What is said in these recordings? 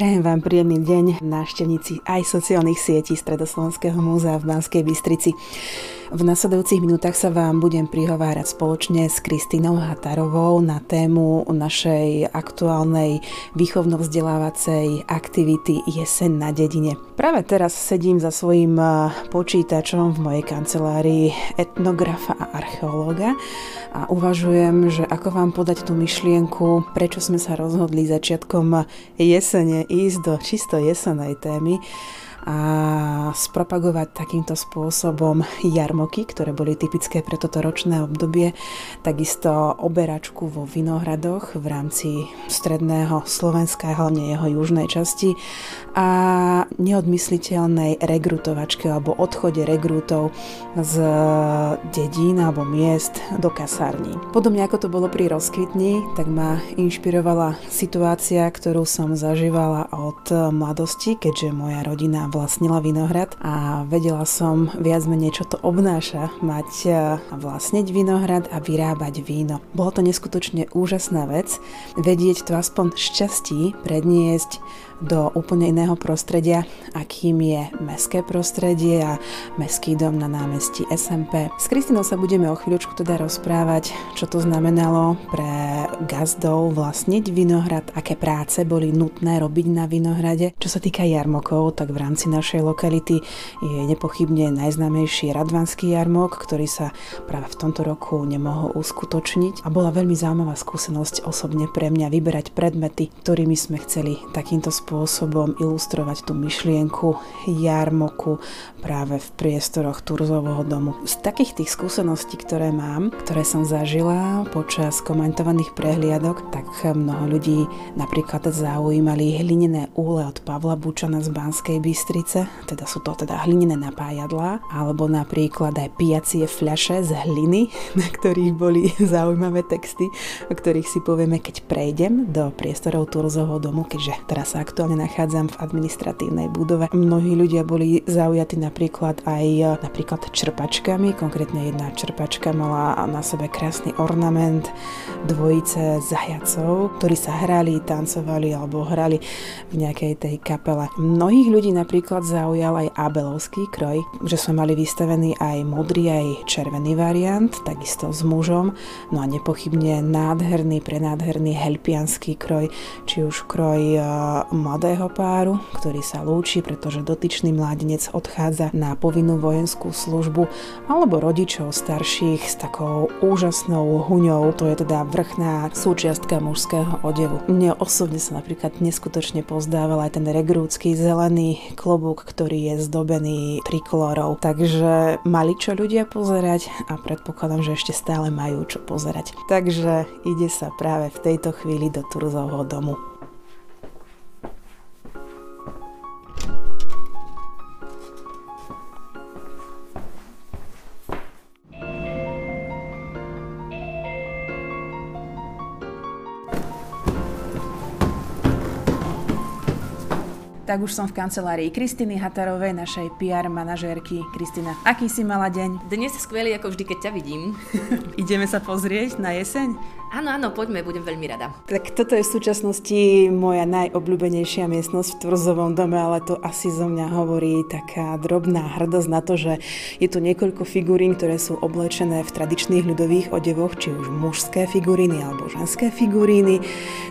Prajem vám príjemný deň, návštevníci aj sociálnych sietí Stredoslovenského múzea v Banskej Bystrici. V nasledujúcich minútach sa vám budem prihovárať spoločne s Kristinou Hatarovou na tému našej aktuálnej výchovno-vzdelávacej aktivity Jeseň na dedine. Práve teraz sedím za svojím počítačom v mojej kancelárii etnografa a archeológa a uvažujem, že ako vám podať tú myšlienku, prečo sme sa rozhodli začiatkom jesene ísť do čisto jesenej témy a spropagovať takýmto spôsobom jarmoky, ktoré boli typické pre toto ročné obdobie, takisto oberačku vo Vinohradoch v rámci stredného Slovenska, hlavne jeho južnej časti a neodmysliteľnej regrutovačke alebo odchode regrutov z dedín alebo miest do kasární. Podobne ako to bolo pri rozkvitni, tak ma inšpirovala situácia, ktorú som zažívala od mladosti, keďže moja rodina vlastnila vinohrad a vedela som viac menej, čo to obnáša mať a vlastniť vinohrad a vyrábať víno. Bolo to neskutočne úžasná vec, vedieť to aspoň šťastí predniesť do úplne iného prostredia, akým je mestské prostredie a mestský dom na námestí SMP. S Kristinou sa budeme o chvíľočku teda rozprávať, čo to znamenalo pre gazdov vlastniť vinohrad, aké práce boli nutné robiť na vinohrade. Čo sa týka jarmokov, tak v rámci našej lokality je nepochybne najznámejší Radvanský jarmok, ktorý sa práve v tomto roku nemohol uskutočniť a bola veľmi zaujímavá skúsenosť osobne pre mňa vyberať predmety, ktorými sme chceli takýmto spôsobom spôsobom ilustrovať tú myšlienku jarmoku práve v priestoroch Turzového domu. Z takých tých skúseností, ktoré mám, ktoré som zažila počas komentovaných prehliadok, tak mnoho ľudí napríklad zaujímali hlinené úle od Pavla Bučana z Banskej Bystrice, teda sú to teda hlinené napájadlá, alebo napríklad aj pijacie fľaše z hliny, na ktorých boli zaujímavé texty, o ktorých si povieme, keď prejdem do priestorov Turzovho domu, keďže teraz sa aktuálne aktuálne nachádzam v administratívnej budove. Mnohí ľudia boli zaujatí napríklad aj napríklad čerpačkami, konkrétne jedna čerpačka mala na sebe krásny ornament dvojice zajacov, ktorí sa hrali, tancovali alebo hrali v nejakej tej kapele. Mnohých ľudí napríklad zaujal aj abelovský kroj, že sme mali vystavený aj modrý, aj červený variant, takisto s mužom, no a nepochybne nádherný, prenádherný helpianský kroj, či už kroj uh, mladého páru, ktorý sa lúči, pretože dotyčný mládenec odchádza na povinnú vojenskú službu, alebo rodičov starších s takou úžasnou huňou, to je teda vrchná súčiastka mužského odevu. Mne osobne sa napríklad neskutočne pozdával aj ten regrúcky zelený klobúk, ktorý je zdobený trikolorou. Takže mali čo ľudia pozerať a predpokladám, že ešte stále majú čo pozerať. Takže ide sa práve v tejto chvíli do Turzovho domu. Tak už som v kancelárii Kristiny Hatarovej, našej PR manažérky. Kristina, aký si mala deň? Dnes skvelý ako vždy, keď ťa vidím. Ideme sa pozrieť na jeseň? Áno, áno, poďme, budem veľmi rada. Tak toto je v súčasnosti moja najobľúbenejšia miestnosť v Turzovom dome, ale to asi zo mňa hovorí taká drobná hrdosť na to, že je tu niekoľko figurín, ktoré sú oblečené v tradičných ľudových odevoch, či už mužské figuríny alebo ženské figuríny.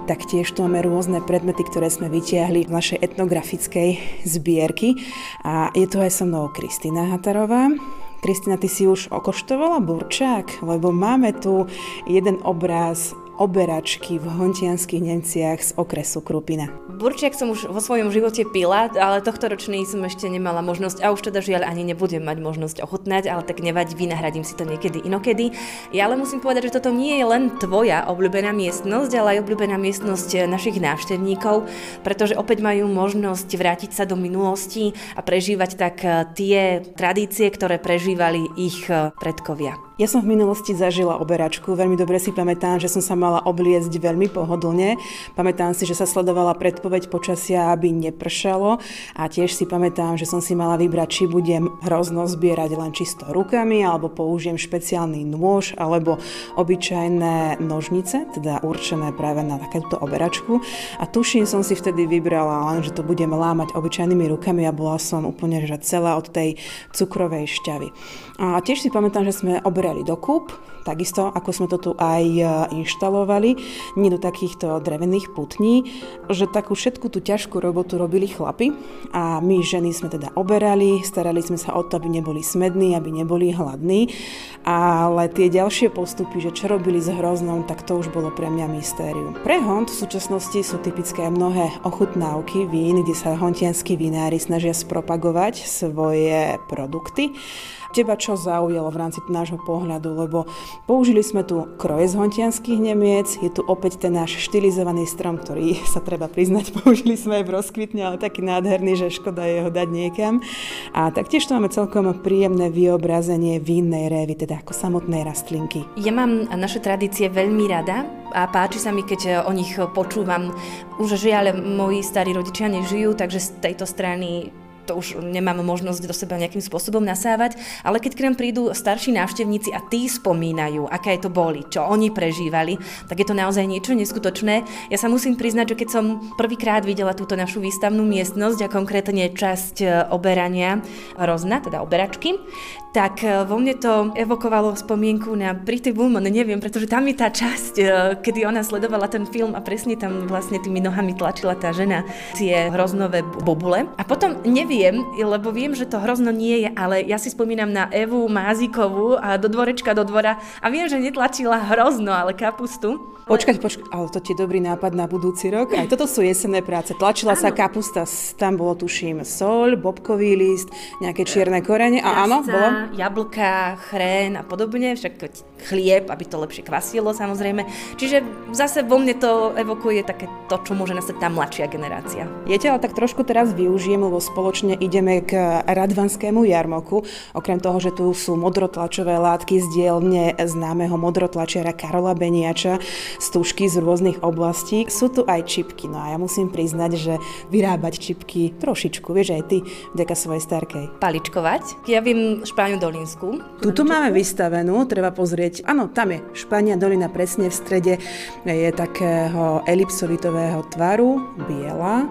Taktiež tu máme rôzne predmety, ktoré sme vytiahli v našej etnografickej zbierky. A je tu aj so mnou Kristýna Hatarová, Kristina, ty si už okoštovala burčák? Lebo máme tu jeden obraz oberačky v hontianských Nemciach z okresu Krupina. Burčiak som už vo svojom živote pila, ale tohto ročný som ešte nemala možnosť a už teda žiaľ ani nebudem mať možnosť ochutnať, ale tak nevadí, vynahradím si to niekedy inokedy. Ja ale musím povedať, že toto nie je len tvoja obľúbená miestnosť, ale aj obľúbená miestnosť našich návštevníkov, pretože opäť majú možnosť vrátiť sa do minulosti a prežívať tak tie tradície, ktoré prežívali ich predkovia. Ja som v minulosti zažila oberačku, veľmi dobre si pamätám, že som sa mala obliecť veľmi pohodlne. Pamätám si, že sa sledovala predpoveď počasia, aby nepršalo a tiež si pamätám, že som si mala vybrať, či budem hrozno zbierať len čisto rukami, alebo použijem špeciálny nôž, alebo obyčajné nožnice, teda určené práve na takéto oberačku. A tuším som si vtedy vybrala len, že to budem lámať obyčajnými rukami a bola som úplne že celá od tej cukrovej šťavy. A tiež si pamätám, že sme oberali do kúp, takisto ako sme to tu aj e, inštalovali, nie do takýchto drevených putní, že takú všetku tú ťažkú robotu robili chlapi a my ženy sme teda oberali, starali sme sa o to, aby neboli smední, aby neboli hladní, ale tie ďalšie postupy, že čo robili s hroznom, tak to už bolo pre mňa mystérium. Pre Hont v súčasnosti sú typické mnohé ochutnávky vín, kde sa hontianskí vinári snažia spropagovať svoje produkty. Teba čo zaujalo v rámci nášho pohľadu, lebo použili sme tu kroje z hontianských Nemiec, je tu opäť ten náš štilizovaný strom, ktorý sa treba priznať, použili sme aj v rozkvitne, ale taký nádherný, že škoda je ho dať niekam. A taktiež tu máme celkom príjemné vyobrazenie vínnej révy, teda ako samotnej rastlinky. Ja mám naše tradície veľmi rada a páči sa mi, keď o nich počúvam. Už žiaľ, moji starí rodičia nežijú, takže z tejto strany to už nemám možnosť do seba nejakým spôsobom nasávať, ale keď k nám prídu starší návštevníci a tí spomínajú, aké to boli, čo oni prežívali, tak je to naozaj niečo neskutočné. Ja sa musím priznať, že keď som prvýkrát videla túto našu výstavnú miestnosť a konkrétne časť e, oberania rozna, teda oberačky, tak e, vo mne to evokovalo spomienku na Pretty Woman, neviem, pretože tam je tá časť, e, kedy ona sledovala ten film a presne tam vlastne tými nohami tlačila tá žena tie hroznové bobule. A potom neviem, lebo viem, že to hrozno nie je, ale ja si spomínam na Evu Mázikovú a do dvorečka do dvora a viem, že netlačila hrozno, ale kapustu. Počkať, počkať, ale to ti je dobrý nápad na budúci rok. Aj toto sú jesenné práce. Tlačila áno. sa kapusta, tam bolo tuším soľ, bobkový list, nejaké čierne korene a áno, bolo jablka, chrén a podobne, však chlieb, aby to lepšie kvasilo samozrejme. Čiže zase vo mne to evokuje také to, čo môže nastať tá mladšia generácia. Ťa ale tak trošku teraz využijem, lebo spoločne ideme k Radvanskému jarmoku. Okrem toho, že tu sú modrotlačové látky z dielne známeho modrotlačiara Karola Beniača, stužky z rôznych oblastí, sú tu aj čipky. No a ja musím priznať, že vyrábať čipky trošičku, vieš aj ty, vďaka svojej starkej. Paličkovať. Ja viem Špáňu Dolinsku. Tuto máme vystavenú, treba pozrieť. Áno, tam je Špania Dolina presne v strede. Je takého elipsovitového tvaru, biela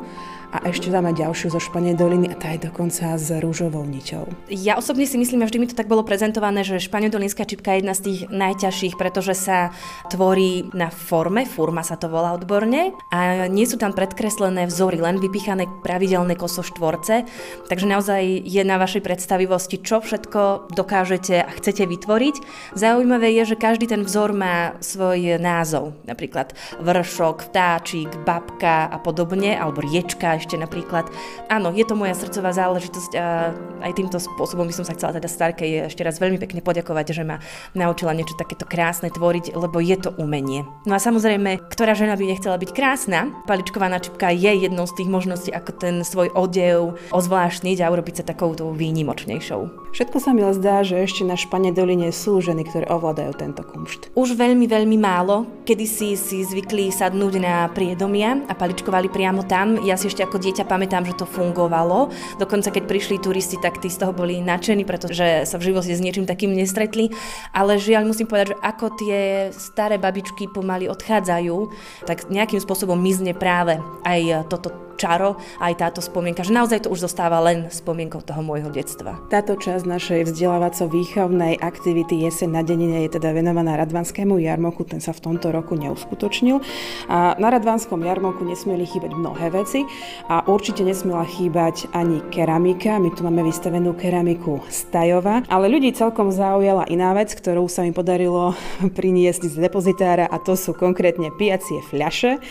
a ešte dáme ďalšiu zo Španej doliny a tá je dokonca s rúžovou niťou. Ja osobne si myslím, a vždy mi to tak bolo prezentované, že španiodolinská čipka je jedna z tých najťažších, pretože sa tvorí na forme, forma sa to volá odborne a nie sú tam predkreslené vzory, len vypichané pravidelné kosoštvorce, takže naozaj je na vašej predstavivosti, čo všetko dokážete a chcete vytvoriť. Zaujímavé je, že každý ten vzor má svoj názov, napríklad vršok, vtáčik, babka a podobne, alebo riečka ešte napríklad. Áno, je to moja srdcová záležitosť a aj týmto spôsobom by som sa chcela teda Starkej ešte raz veľmi pekne poďakovať, že ma naučila niečo takéto krásne tvoriť, lebo je to umenie. No a samozrejme, ktorá žena by nechcela byť krásna, paličkovaná čipka je jednou z tých možností, ako ten svoj odev ozvláštniť a urobiť sa takouto výnimočnejšou. Všetko sa mi zdá, že ešte na Špane doline sú ženy, ktoré ovládajú tento kumšt. Už veľmi, veľmi málo. Kedy si si zvykli sadnúť na priedomia a paličkovali priamo tam. Ja si ešte ako dieťa pamätám, že to fungovalo. Dokonca keď prišli turisti, tak tí z toho boli nadšení, pretože sa v živote s niečím takým nestretli. Ale žiaľ musím povedať, že ako tie staré babičky pomaly odchádzajú, tak nejakým spôsobom mizne práve aj toto čaro, aj táto spomienka, že naozaj to už zostáva len spomienkou toho môjho detstva. Táto časť našej vzdelávaco-výchovnej aktivity Jeseň na denine je teda venovaná Radvanskému jarmoku, ten sa v tomto roku neuskutočnil. A na Radvanskom jarmoku nesmieli chýbať mnohé veci a určite nesmiela chýbať ani keramika. My tu máme vystavenú keramiku Stajova, ale ľudí celkom zaujala iná vec, ktorú sa mi podarilo priniesť z depozitára a to sú konkrétne piacie fľaše.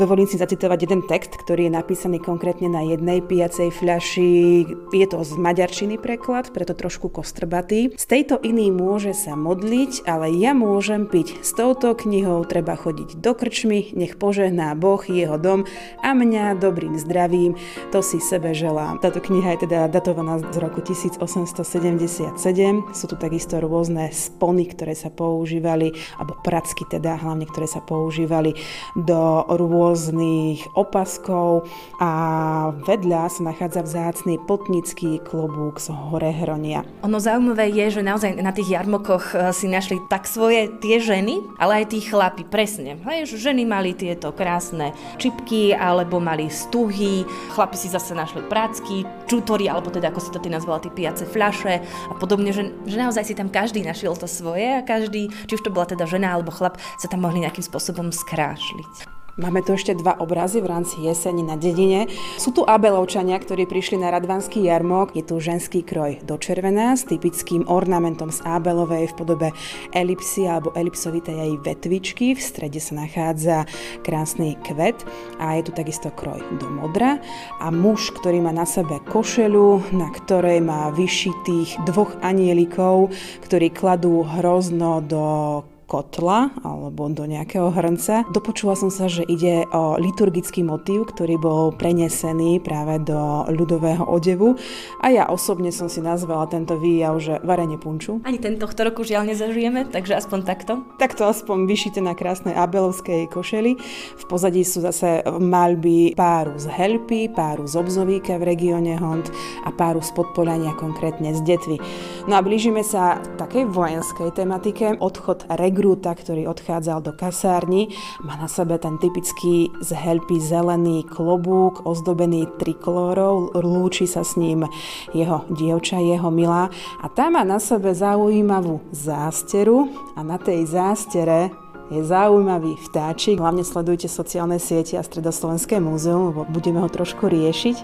Dovolím si zacitovať jeden text, ktorý je napísaný napísaný konkrétne na jednej pijacej fľaši. Je to z maďarčiny preklad, preto trošku kostrbatý. Z tejto iný môže sa modliť, ale ja môžem piť. S touto knihou treba chodiť do krčmy, nech požehná Boh jeho dom a mňa dobrým zdravím. To si sebe želám. Táto kniha je teda datovaná z roku 1877. Sú tu takisto rôzne spony, ktoré sa používali, alebo pracky teda hlavne, ktoré sa používali do rôznych opaskov a vedľa sa nachádza vzácný potnický klobúk z hore hronia. Ono zaujímavé je, že naozaj na tých jarmokoch e, si našli tak svoje tie ženy, ale aj tí chlapi, presne. Hej, že ženy mali tieto krásne čipky alebo mali stuhy, chlapi si zase našli prácky, čútory, alebo teda ako si to ty nazvala, tie pijace fľaše a podobne, že, že naozaj si tam každý našiel to svoje a každý, či už to bola teda žena alebo chlap, sa tam mohli nejakým spôsobom skrášliť. Máme tu ešte dva obrazy v rámci jeseni na dedine. Sú tu abelovčania, ktorí prišli na Radvanský jarmok. Je tu ženský kroj do červená s typickým ornamentom z abelovej v podobe elipsy alebo elipsovitej jej vetvičky. V strede sa nachádza krásny kvet a je tu takisto kroj do modra a muž, ktorý má na sebe košelu, na ktorej má vyšitých dvoch anielikov, ktorí kladú hrozno do kotla alebo do nejakého hrnca. Dopočula som sa, že ide o liturgický motív, ktorý bol prenesený práve do ľudového odevu a ja osobne som si nazvala tento výjav, že varenie punču. Ani tento roku žiaľ nezažijeme, takže aspoň takto. Takto aspoň vyšité na krásnej abelovskej košeli. V pozadí sú zase maľby páru z Helpy, páru z Obzovíka v regióne Hond a páru z Podpolania, konkrétne z Detvy. No a blížime sa takej vojenskej tematike, odchod reg Grúta, ktorý odchádzal do kasárni. Má na sebe ten typický z helpy zelený klobúk, ozdobený trikolórov, lúči sa s ním jeho dievča, jeho milá a tá má na sebe zaujímavú zásteru a na tej zástere je zaujímavý vtáčik. Hlavne sledujte sociálne siete a Stredoslovenské múzeum, lebo budeme ho trošku riešiť.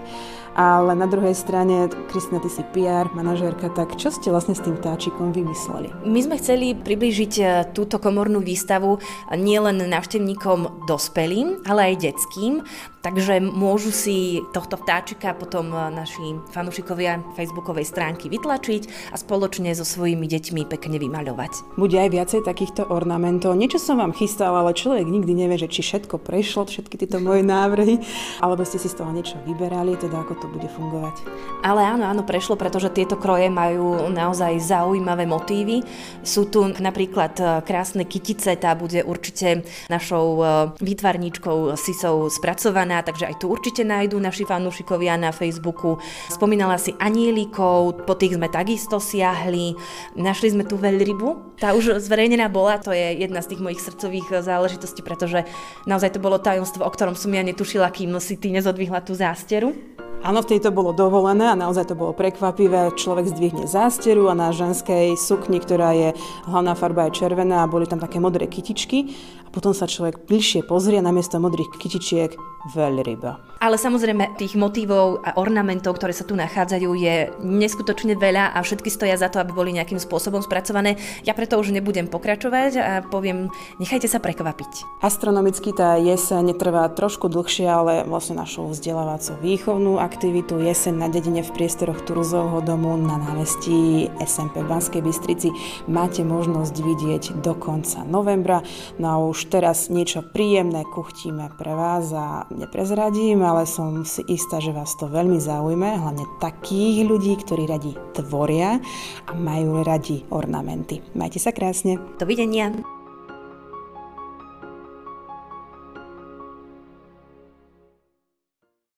Ale na druhej strane, Kristina, ty si PR, manažérka, tak čo ste vlastne s tým vtáčikom vymysleli? My sme chceli priblížiť e, túto komornú výstavu nielen návštevníkom dospelým, ale aj detským. Takže môžu si tohto vtáčika potom e, naši fanúšikovia facebookovej stránky vytlačiť a spoločne so svojimi deťmi pekne vymaľovať. Bude aj viacej takýchto ornamentov. Niečo som vám chystal, ale človek nikdy nevie, že či všetko prešlo, všetky tieto moje návrhy, alebo ste si z toho niečo vyberali, teda ako to bude fungovať. Ale áno, áno, prešlo, pretože tieto kroje majú naozaj zaujímavé motívy. Sú tu napríklad e, krásne kytice, tá bude určite našou e, výtvarníčkou Sisou spracovaná, takže aj tu určite nájdú naši fanúšikovia na Facebooku. Spomínala si anielikov, po tých sme takisto siahli. Našli sme tu veľrybu, tá už zverejnená bola, to je jedna z tých mojich srdcových záležitostí, pretože naozaj to bolo tajomstvo, o ktorom som ja netušila, kým si ty nezodvihla tú zásteru. Áno, v tejto bolo dovolené a naozaj to bolo prekvapivé. Človek zdvihne zásteru a na ženskej sukni, ktorá je hlavná farba je červená a boli tam také modré kytičky a potom sa človek bližšie pozrie a namiesto modrých kytičiek veľryba. Ale samozrejme tých motívov a ornamentov, ktoré sa tu nachádzajú, je neskutočne veľa a všetky stoja za to, aby boli nejakým spôsobom spracované. Ja preto už nebudem pokračovať a poviem, nechajte sa prekvapiť. Astronomicky tá jeseň trvá trošku dlhšie, ale vlastne našu vzdelávacou výchovnú aktivitu Jeseň na dedine v priestoroch Turzovho domu na námestí SMP v Banskej Bystrici máte možnosť vidieť do konca novembra. No a už teraz niečo príjemné kuchtíme pre vás a neprezradím, ale som si istá, že vás to veľmi zaujme, hlavne takých ľudí, ktorí radi tvoria a majú radi ornamenty. Majte sa krásne. Dovidenia.